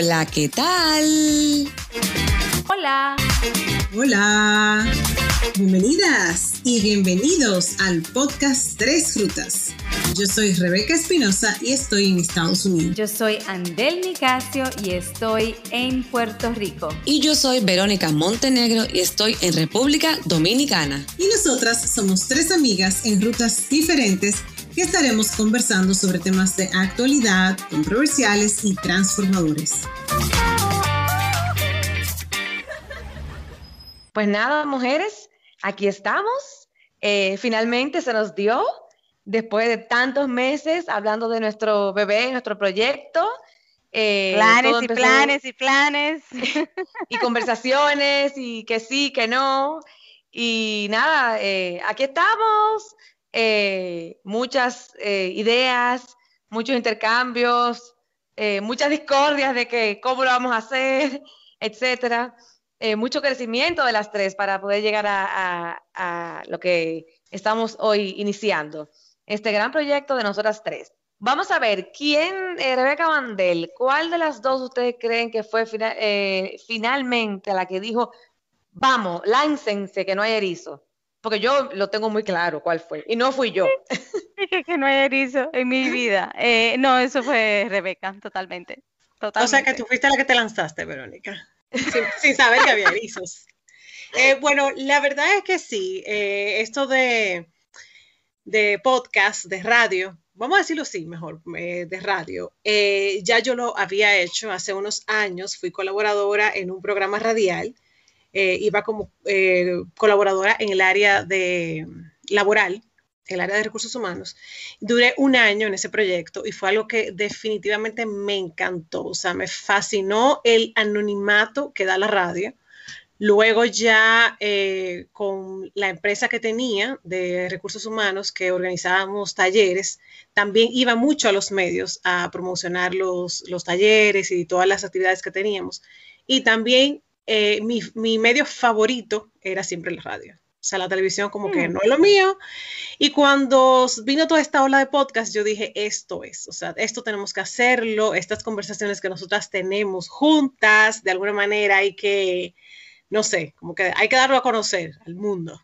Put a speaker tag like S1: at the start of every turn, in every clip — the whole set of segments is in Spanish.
S1: Hola, ¿qué tal?
S2: Hola.
S3: Hola. Bienvenidas y bienvenidos al podcast Tres Frutas. Yo soy Rebeca Espinosa y estoy en Estados Unidos.
S2: Yo soy Andel Nicasio y estoy en Puerto Rico.
S1: Y yo soy Verónica Montenegro y estoy en República Dominicana.
S3: Y nosotras somos tres amigas en rutas diferentes que estaremos conversando sobre temas de actualidad, controversiales y transformadores.
S4: Pues nada, mujeres, aquí estamos. Eh, finalmente se nos dio, después de tantos meses hablando de nuestro bebé, nuestro proyecto.
S2: Eh, planes y planes y planes.
S4: y conversaciones y que sí, que no. Y nada, eh, aquí estamos. Muchas ideas, muchos intercambios, muchas discordias de que cómo lo vamos a hacer, etcétera. Eh, mucho crecimiento de las tres para poder llegar a, lo que estamos hoy iniciando. Este gran proyecto de nosotras tres. Vamos a ver, ¿quién, eh, Rebeca Mandel, cuál de las dos ustedes creen que fue eh, finalmente la que dijo, vamos, láncense que no hay erizo? Porque yo lo tengo muy claro cuál fue, y no fui yo.
S2: Dije que no hay erizo en mi vida. no, eso fue Rebeca, totalmente, totalmente.
S5: O sea que tú fuiste la que te lanzaste, Verónica sin, saber que había erizos. Eh, bueno, la verdad es que sí, eh, esto de, de podcast, de radio, vamos a decirlo así mejor, eh, de radio, ya yo lo había hecho hace unos años, fui colaboradora en un programa radial, iba como colaboradora en el área de laboral el área de recursos humanos. Duré un año en ese proyecto y fue algo que definitivamente me encantó, o sea, me fascinó el anonimato que da la radio. Luego ya eh, con la empresa que tenía de recursos humanos, que organizábamos talleres, también iba mucho a los medios a promocionar los, talleres y todas las actividades que teníamos. Y también eh, mi, mi medio favorito era siempre la radio. O sea, la televisión como que mm. no es lo mío. Y cuando vino toda esta ola de podcast, yo dije, esto es, o sea, esto tenemos que hacerlo, estas conversaciones que nosotras tenemos juntas, de alguna manera hay que, no sé, como que hay que darlo a conocer al mundo.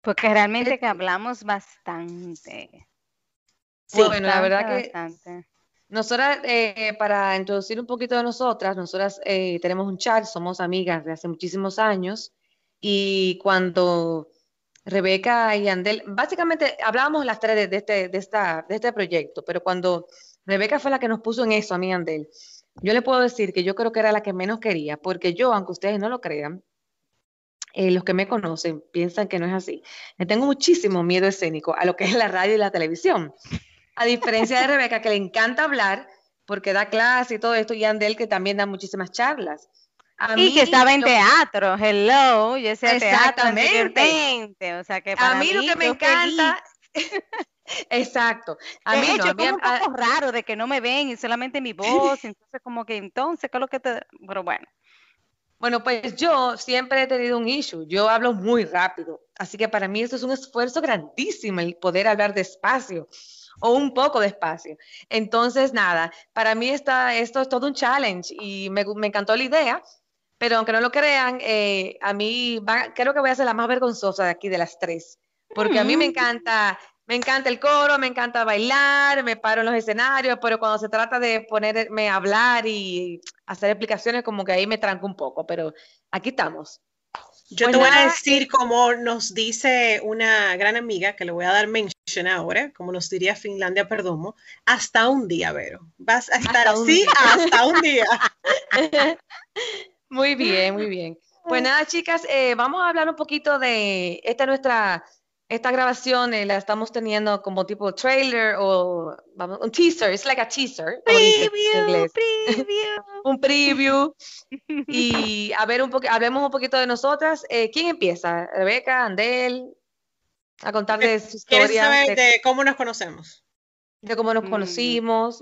S2: Porque realmente que hablamos bastante.
S4: Sí, bueno, la verdad que nosotras, eh, para introducir un poquito de nosotras, nosotras eh, tenemos un chat, somos amigas de hace muchísimos años y cuando Rebeca y Andel, básicamente hablábamos las tres de, este, de, esta, de este proyecto, pero cuando Rebeca fue la que nos puso en eso, a mí Andel, yo le puedo decir que yo creo que era la que menos quería, porque yo, aunque ustedes no lo crean, eh, los que me conocen piensan que no es así. Le tengo muchísimo miedo escénico a lo que es la radio y la televisión. A diferencia de Rebeca, que le encanta hablar porque da clase y todo esto, y Andel, que también da muchísimas charlas.
S2: Y que estaba en teatro, hello, yo sé teatro anteriormente, o sea que para
S4: a mí, lo que me encanta Exacto.
S2: A mí hecho, no, es un poco raro de que no me ven y solamente mi voz, entonces como que entonces, ¿qué es lo que te...? Pero bueno.
S4: Bueno, pues yo siempre he tenido un issue, yo hablo muy rápido, así que para mí eso es un esfuerzo grandísimo el poder hablar despacio o un poco despacio. Entonces, nada, para mí está, esto es todo un challenge y me, me encantó la idea pero aunque no lo crean, eh, a mí creo que voy a ser la más vergonzosa de aquí de las tres, porque a mí me mm. encanta, me encanta el coro, me encanta bailar, me paro en los escenarios, pero cuando se trata de ponerme a hablar y hacer explicaciones, como que ahí me tranco un poco, pero aquí estamos.
S5: Yo pues te voy a decir como nos dice una gran amiga, que le voy a dar mention ahora, como nos diría Finlandia Perdomo, hasta un día, Vero. Vas a estar así hasta un día.
S4: Muy bien, muy bien. Pues nada, chicas, eh, vamos a hablar un poquito de esta nuestra, esta grabación, eh, la estamos teniendo como tipo trailer o vamos, un teaser, es like a teaser.
S2: Preview, preview.
S4: un preview. Y a ver un poco, hablemos un poquito de nosotras. Eh, ¿Quién empieza? Rebeca, Andel, a contar de su historia.
S5: ¿Quieres saber de, cómo nos conocemos?
S4: De cómo nos mm. conocimos.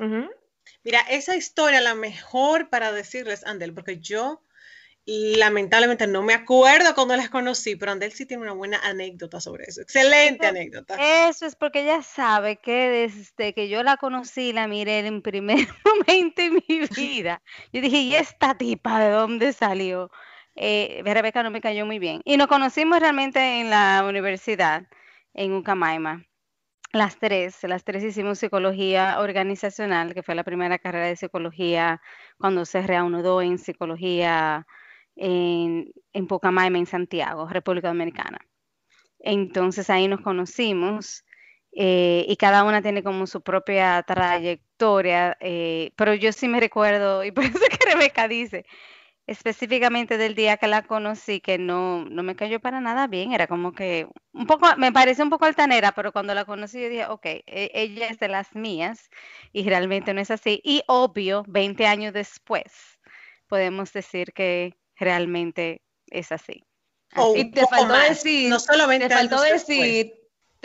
S5: Mira, esa historia la mejor para decirles, Andel, porque yo lamentablemente no me acuerdo cuando las conocí, pero Andel sí tiene una buena anécdota sobre eso. Excelente anécdota.
S2: Eso es porque ella sabe que desde que yo la conocí, la miré en primer momento en mi vida. Yo dije, ¿y esta tipa de dónde salió? Eh, Rebeca no me cayó muy bien. Y nos conocimos realmente en la universidad, en Ucamaima. Las tres, las tres hicimos psicología organizacional, que fue la primera carrera de psicología cuando se reanudó en psicología en, en Pocamaima, en Santiago, República Dominicana. Entonces ahí nos conocimos eh, y cada una tiene como su propia trayectoria, eh, pero yo sí me recuerdo, y por eso que Rebeca dice, específicamente del día que la conocí, que no, no me cayó para nada bien, era como que un poco, me parece un poco altanera, pero cuando la conocí yo dije, ok, e, ella es de las mías y realmente no es así. Y obvio, 20 años después, podemos decir que realmente es así.
S4: y te faltó decir, no solamente te faltó decir,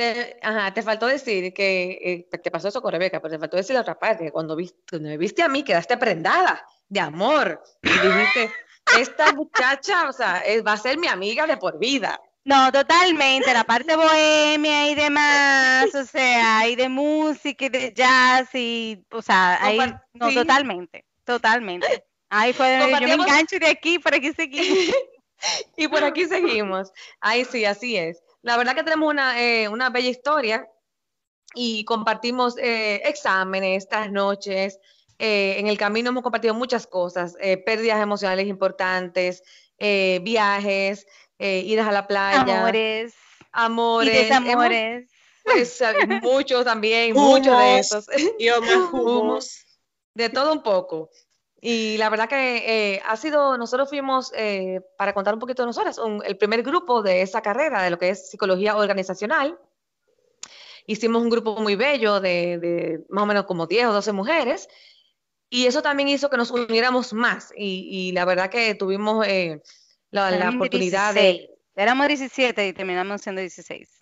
S4: te, ajá, te faltó decir que eh, te pasó eso con Rebeca, pero te faltó decir la otra parte, que cuando, viste, cuando me viste a mí quedaste prendada de amor. Y dijiste, esta muchacha, o sea, va a ser mi amiga de por vida.
S2: No, totalmente, la parte bohemia y demás, o sea, y de música y de jazz y, o sea, ahí, no, totalmente, totalmente. Ahí fue donde yo me engancho de aquí, por aquí seguimos.
S4: y por aquí seguimos. Ahí sí, así es. La verdad que tenemos una, eh, una bella historia y compartimos eh, exámenes, noches, eh, en el camino hemos compartido muchas cosas, eh, pérdidas emocionales importantes, eh, viajes, idas a la playa.
S2: Amores.
S4: Amores.
S2: Y desamores.
S4: Pues, muchos también, muchos de esos.
S5: Y humos.
S4: De todo un poco. Y la verdad que ha sido, nosotros fuimos, para contar un poquito de nosotras, el primer grupo de esa carrera, de lo que es psicología organizacional. Hicimos un grupo muy bello de, de más o menos como 10 o 12 mujeres y eso también hizo que nos uniéramos más y, la verdad que tuvimos eh, la, oportunidad de...
S2: Éramos 17 y terminamos siendo 16.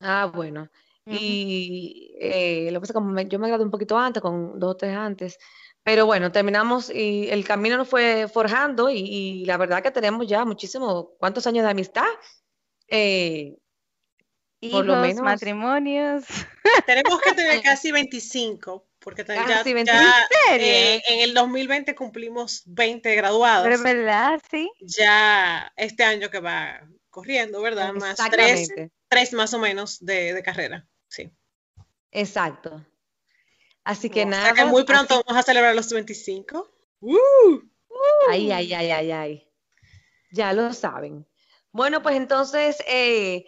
S4: Ah, bueno. Y eh, lo que pasa es que yo me gradué un poquito antes, con dos o tres antes, pero bueno, terminamos y el camino nos fue forjando y, la verdad que tenemos ya muchísimimo, ¿cuántos años de amistad?
S2: Eh, Hijos, por lo menos. matrimonios.
S5: Tenemos que tener casi 25 porque ya, eh, en el 2020 cumplimos 20 graduados.
S2: Pero verdad, sí.
S5: Ya este año que va corriendo, ¿verdad? Más tres, tres más o menos de, carrera, sí.
S4: Exacto. Así que nada. que
S5: muy pronto vamos a celebrar los 25. ¡Uh!
S4: Ay, ay, ay, ay, ay. Ya lo saben. Bueno, pues entonces, eh,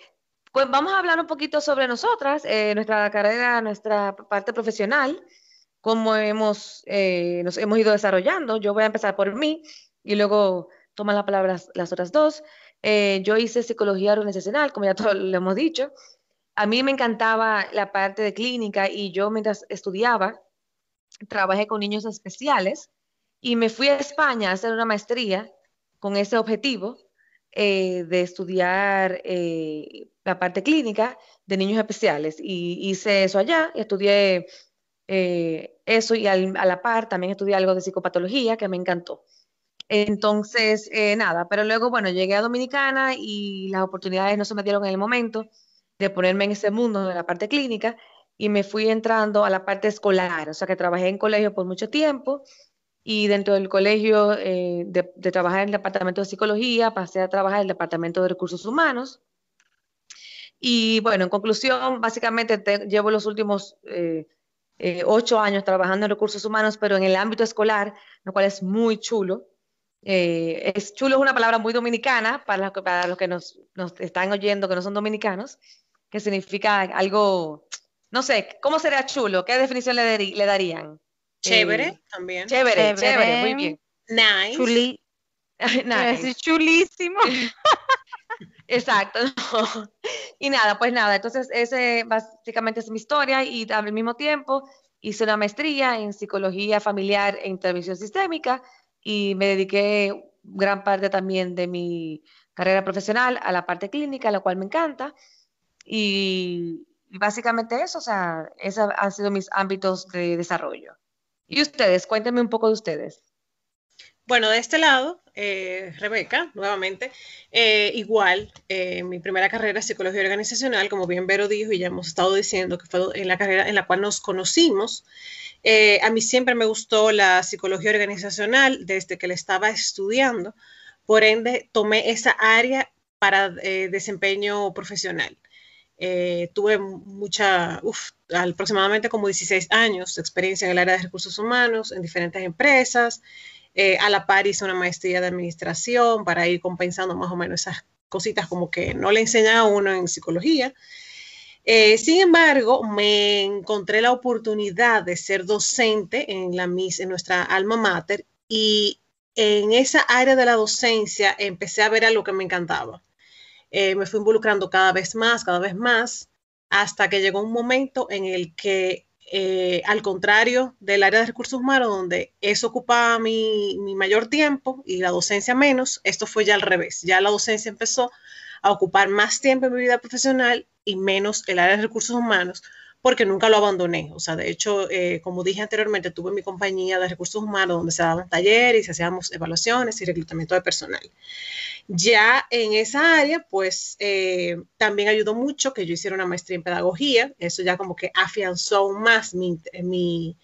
S4: pues vamos a hablar un poquito sobre nosotras, eh, nuestra carrera, nuestra parte profesional cómo hemos, eh, nos hemos ido desarrollando. Yo voy a empezar por mí y luego toman la palabra las, otras dos. Eh, yo hice psicología organizacional, como ya todos lo hemos dicho. A mí me encantaba la parte de clínica y yo mientras estudiaba trabajé con niños especiales y me fui a España a hacer una maestría con ese objetivo eh, de estudiar la parte clínica de niños especiales. Y hice eso allá y estudié eh, eso y a la par también estudié algo de psicopatología que me encantó. Entonces, eh, nada, pero luego, bueno, llegué a Dominicana y las oportunidades no se me dieron en el momento de ponerme en ese mundo de la parte clínica y me fui entrando a la parte escolar, o sea que trabajé en colegio por mucho tiempo y dentro del colegio eh, de, trabajar en el departamento de psicología pasé a trabajar en el departamento de recursos humanos. Y bueno, en conclusión, básicamente llevo los últimos eh, ocho años trabajando en recursos humanos, pero en el ámbito escolar, lo cual es muy chulo. Eh, es chulo es una palabra muy dominicana para los, para los que nos, nos, están oyendo que no son dominicanos, que significa algo, no sé, ¿cómo sería chulo? ¿Qué definición le, le darían?
S5: Chévere, eh, también.
S4: Chévere, chévere, muy bien.
S5: Nice.
S2: Chuli nice. chulísimo.
S4: Exacto. Y nada, pues nada, entonces ese básicamente es mi historia y al mismo tiempo hice una maestría en psicología familiar e intervención sistémica y me dediqué gran parte también de mi carrera profesional a la parte clínica, la cual me encanta. Y, básicamente eso, o sea, esos han sido mis ámbitos de desarrollo. Y ustedes, cuéntenme un poco de ustedes.
S5: Bueno, de este lado, eh, Rebeca, nuevamente. Eh, igual, eh, mi primera carrera es psicología organizacional, como bien Vero dijo, y ya hemos estado diciendo que fue en la carrera en la cual nos conocimos. a mí siempre me gustó la psicología organizacional desde que la estaba estudiando, por ende tomé esa área para desempeño profesional. Tuve mucha, uf, aproximadamente como 16 años de experiencia en el área de recursos humanos, en diferentes empresas, eh, a la par hice una maestría de administración para ir compensando más o menos esas cositas como que no le enseñan a uno en psicología. Eh, sin embargo, me encontré la oportunidad de ser docente en, la, en nuestra alma mater y en esa área de la docencia empecé a ver algo que me encantaba. Eh, me fui involucrando cada vez más, cada vez más, hasta que llegó un momento en el que eh, al contrario del área de recursos humanos, donde eso ocupaba mi, mayor tiempo y la docencia menos, esto fue ya al revés. Ya la docencia empezó a ocupar más tiempo en mi vida profesional y menos el área de recursos humanos, porque nunca lo abandoné. O sea, de hecho, eh, como dije anteriormente, tuve mi compañía de recursos humanos donde se daban talleres y se hacíamos evaluaciones y reclutamiento de personal. Ya en esa área, pues eh, también ayudó mucho que yo hiciera una maestría en pedagogía. Eso ya como que afianzó aún más mi, mi,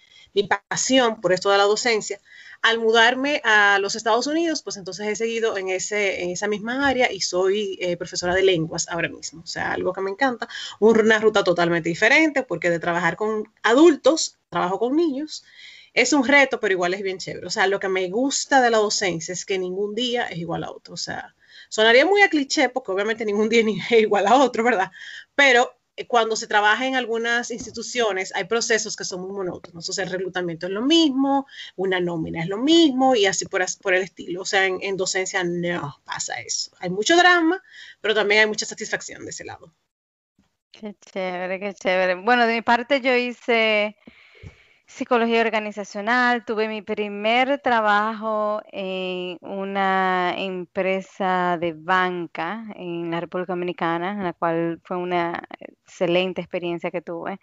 S5: pasión por esto de la docencia. Al mudarme a los Estados Unidos, pues entonces he seguido en, ese, en esa misma área y soy eh, profesora de lenguas ahora mismo. O sea, algo que me encanta. Una ruta totalmente diferente porque de trabajar con adultos, trabajo con niños es un reto, pero igual es bien chévere. O sea, lo que me gusta de la docencia es que ningún día es igual a otro. O sea, sonaría muy a cliché porque obviamente ningún día es igual a otro, ¿verdad? Pero cuando se trabaja en algunas instituciones hay procesos que son muy monótonos. O sea, el reclutamiento es lo mismo, una nómina es lo mismo y así por, por el estilo. O sea, en docencia no pasa eso. Hay mucho drama, pero también hay mucha satisfacción de ese lado.
S2: Qué chévere, qué chévere. Bueno, de mi parte yo hice psicología organizacional. Tuve mi primer trabajo en una empresa de banca en la República Dominicana, en la cual fue una excelente experiencia que tuve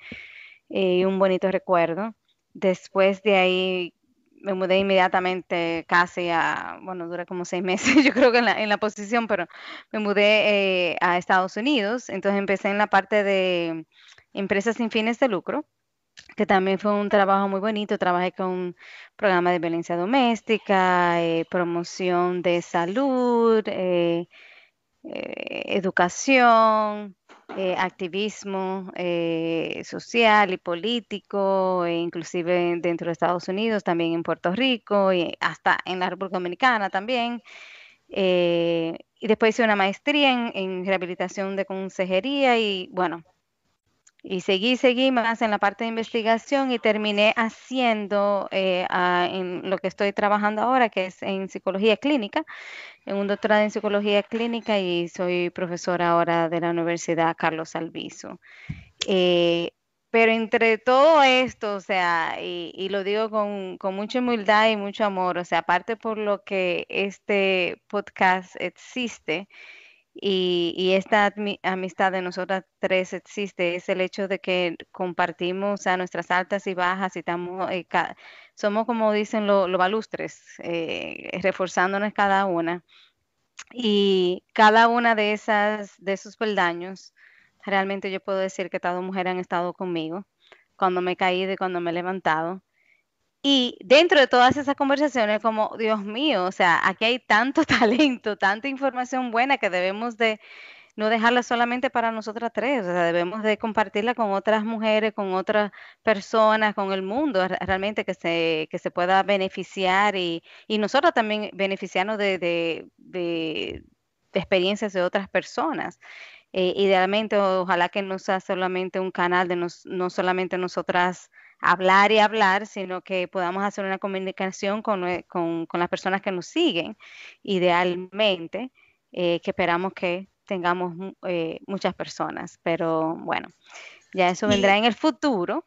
S2: eh, y un bonito recuerdo. Después de ahí me mudé inmediatamente casi a, bueno, dura como seis meses, yo creo que en la, posición, pero me mudé eh, a Estados Unidos. Entonces empecé en la parte de empresas sin fines de lucro que también fue un trabajo muy bonito. Trabajé con programa de violencia doméstica, eh, promoción de salud, eh, eh, educación, activismo social y político, inclusive dentro de Estados Unidos, también en Puerto Rico y hasta en la República Dominicana también. y después hice una maestría en rehabilitación de consejería y bueno, y seguí, seguí más en la parte de investigación y terminé haciendo eh, en lo que estoy trabajando ahora, que es en psicología clínica, en un doctorado en psicología clínica y soy profesora ahora de la Universidad Carlos Albizu. Eh, pero entre todo esto, o sea, y, lo digo con, con, mucha humildad y mucho amor, o sea, aparte por lo que este podcast existe, y, esta amistad de nosotras tres existe, es el hecho de que compartimos a nuestras altas y bajas y estamos, eh, somos como dicen los balustres, eh, reforzándonos cada una. Y cada una de esas, de esos peldaños, realmente yo puedo decir que todas mujeres han estado conmigo cuando me he caído y cuando me he levantado. Y dentro de todas esas conversaciones, como, Dios mío, o sea, aquí hay tanto talento, tanta información buena que debemos de no dejarla solamente para nosotras tres, o sea, debemos de compartirla con otras mujeres, con otras personas, con el mundo, realmente que se, que se pueda beneficiar y, y nosotros también beneficiarnos de, de, de, experiencias de otras personas. Eh, idealmente, ojalá que no sea solamente un canal de nos, no solamente nosotras hablar y hablar, sino que podamos hacer una comunicación con, con, las personas que nos siguen, idealmente, eh, que esperamos que tengamos eh, muchas personas, pero bueno, ya eso vendrá en el futuro.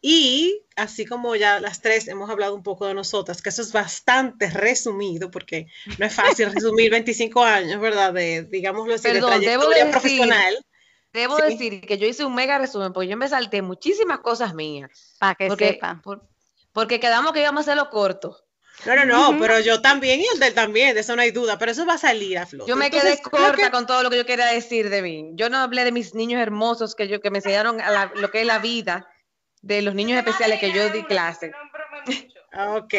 S5: Y así como ya las tres hemos hablado un poco de nosotras, que eso es bastante resumido, porque no es fácil resumir 25 años, ¿verdad? De, digámoslo así, de trayectoria profesional.
S4: Debo decir que yo hice un mega resumen, porque yo me salté muchísimas cosas mías.
S2: Para que
S4: porque,
S2: sepa.
S4: porque quedamos que íbamos a hacerlo corto.
S5: No, no, no, pero yo también y el del también, de eso no hay duda, pero eso va a salir a flote.
S4: Yo me quedé corta con todo lo que yo quería decir de mí. Yo no hablé de mis niños hermosos que yo que me enseñaron a lo que es la vida, de los niños especiales que yo di clase.
S5: Ok,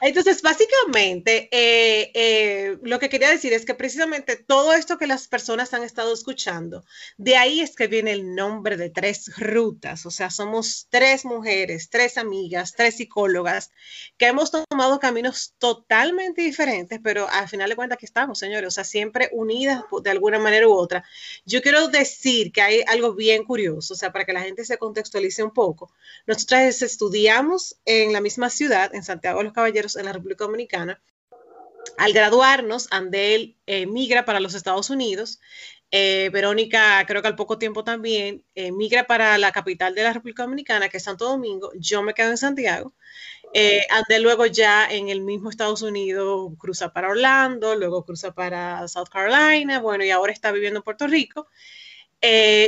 S5: entonces básicamente eh, eh, lo que quería decir es que precisamente todo esto que las personas han estado escuchando, de ahí es que viene el nombre de tres rutas, o sea, somos tres mujeres, tres amigas, tres psicólogas que hemos tomado caminos totalmente diferentes, pero al final de cuentas aquí estamos, señores, o sea, siempre unidas de alguna manera u otra. Yo quiero decir que hay algo bien curioso, o sea, para que la gente se contextualice un poco. Nosotras estudiamos en la misma ciudad, en Santiago de los Caballeros, en la República Dominicana. Al graduarnos, Andel eh, migra para los Estados Unidos. Eh, Verónica, creo que al poco tiempo también, eh, migra para la capital de la República Dominicana, que es Santo Domingo. Yo me quedo en Santiago. Andel luego ya en el mismo Estados Unidos cruza para Orlando, luego cruza para South Carolina, bueno, y ahora está viviendo en Puerto Rico.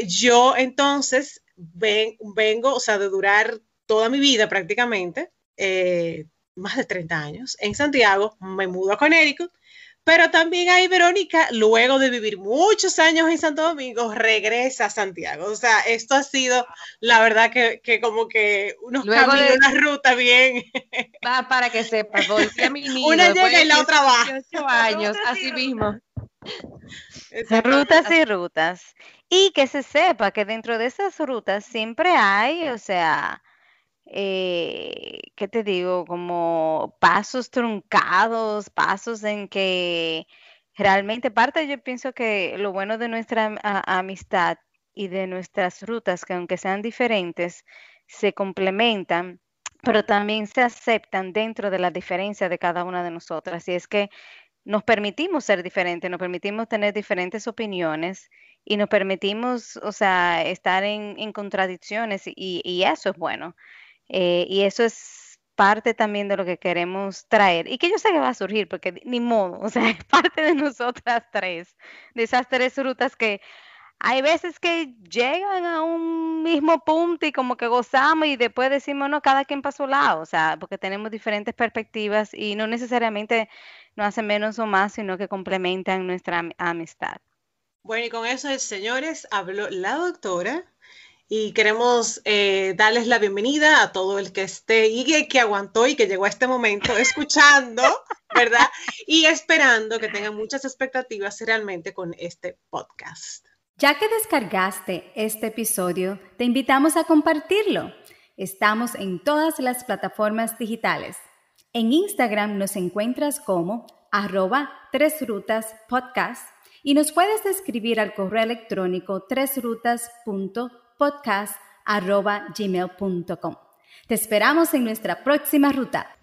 S5: yo entonces vengo, o sea, de durar toda mi vida prácticamente, eh, más de 30 años en Santiago, me mudo a Connecticut, pero también ahí Verónica, luego de vivir muchos años en Santo Domingo, regresa a Santiago. O sea, esto ha sido, la verdad, que, como que unos caminos, una ruta bien.
S4: Va para que sepas,
S5: Una llega y la otra va.
S4: años, así mismo.
S2: Rutas y rutas. Y que se sepa que dentro de esas rutas siempre hay, o sea, eh, ¿qué te digo? Como pasos truncados, pasos en que realmente parte yo pienso que lo bueno de nuestra amistad y de nuestras rutas, que aunque sean diferentes, se complementan, pero también se aceptan dentro de la diferencia de cada una de nosotras. Y es que nos permitimos ser diferentes, nos permitimos tener diferentes opiniones y nos permitimos, o sea, estar en, contradicciones y, eso es bueno. Eh, y eso es parte también de lo que queremos traer y que yo sé que va a surgir porque ni modo, o sea, es parte de nosotras tres, de esas tres rutas que hay veces que llegan a un mismo punto y como que gozamos y después decimos, no, cada quien para su lado, o sea, porque tenemos diferentes perspectivas y no necesariamente nos hacen menos o más, sino que complementan nuestra amistad.
S5: Bueno, y con eso, señores, habló la doctora y queremos eh, darles la bienvenida a todo el que esté y que aguantó y que llegó a este momento escuchando, ¿verdad? Y esperando que tengan muchas expectativas realmente con este podcast.
S6: Ya que descargaste este episodio, te invitamos a compartirlo. Estamos en todas las plataformas digitales. En Instagram nos encuentras como arroba tres rutas podcast y nos puedes escribir al correo electrónico tresrutas.podcast podcast.gmail.com. Te esperamos en nuestra próxima ruta.